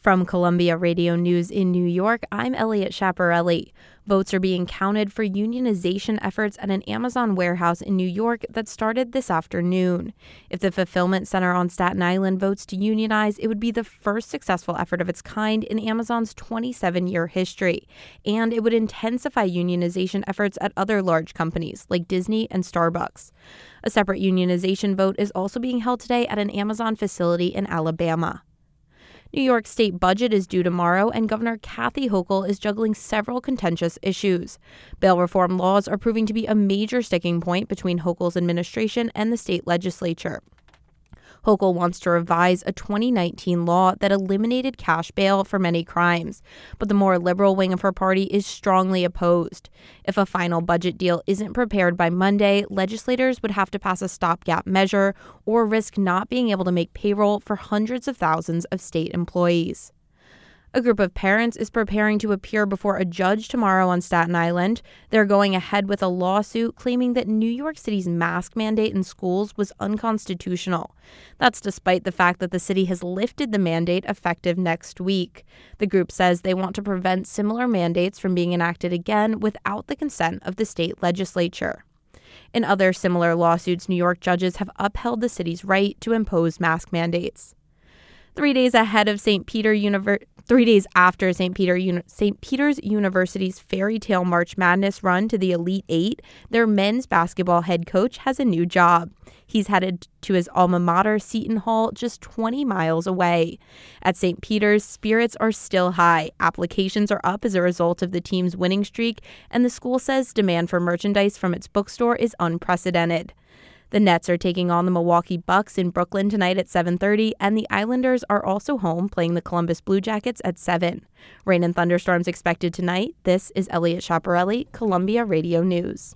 From Columbia Radio News in New York, I'm Elliot Chaparelli. Votes are being counted for unionization efforts at an Amazon warehouse in New York that started this afternoon. If the fulfillment center on Staten Island votes to unionize, it would be the first successful effort of its kind in Amazon's 27 year history. And it would intensify unionization efforts at other large companies like Disney and Starbucks. A separate unionization vote is also being held today at an Amazon facility in Alabama. New York state budget is due tomorrow, and Governor Kathy Hochul is juggling several contentious issues. Bail reform laws are proving to be a major sticking point between Hochul's administration and the state legislature. Hochul wants to revise a 2019 law that eliminated cash bail for many crimes, but the more liberal wing of her party is strongly opposed. If a final budget deal isn't prepared by Monday, legislators would have to pass a stopgap measure or risk not being able to make payroll for hundreds of thousands of state employees. A group of parents is preparing to appear before a judge tomorrow on Staten Island. They're going ahead with a lawsuit claiming that New York City's mask mandate in schools was unconstitutional. That's despite the fact that the city has lifted the mandate effective next week. The group says they want to prevent similar mandates from being enacted again without the consent of the state legislature. In other similar lawsuits, New York judges have upheld the city's right to impose mask mandates. Three days ahead of St. Peter Univer- three days after St. Peter St. Peter's University's Fairy Tale March Madness run to the Elite Eight, their men's basketball head coach has a new job. He's headed to his alma mater, Seton Hall, just 20 miles away. At St. Peter's, spirits are still high. Applications are up as a result of the team's winning streak, and the school says demand for merchandise from its bookstore is unprecedented. The Nets are taking on the Milwaukee Bucks in Brooklyn tonight at 7:30 and the Islanders are also home playing the Columbus Blue Jackets at 7. Rain and thunderstorms expected tonight. This is Elliot Chaparelli, Columbia Radio News.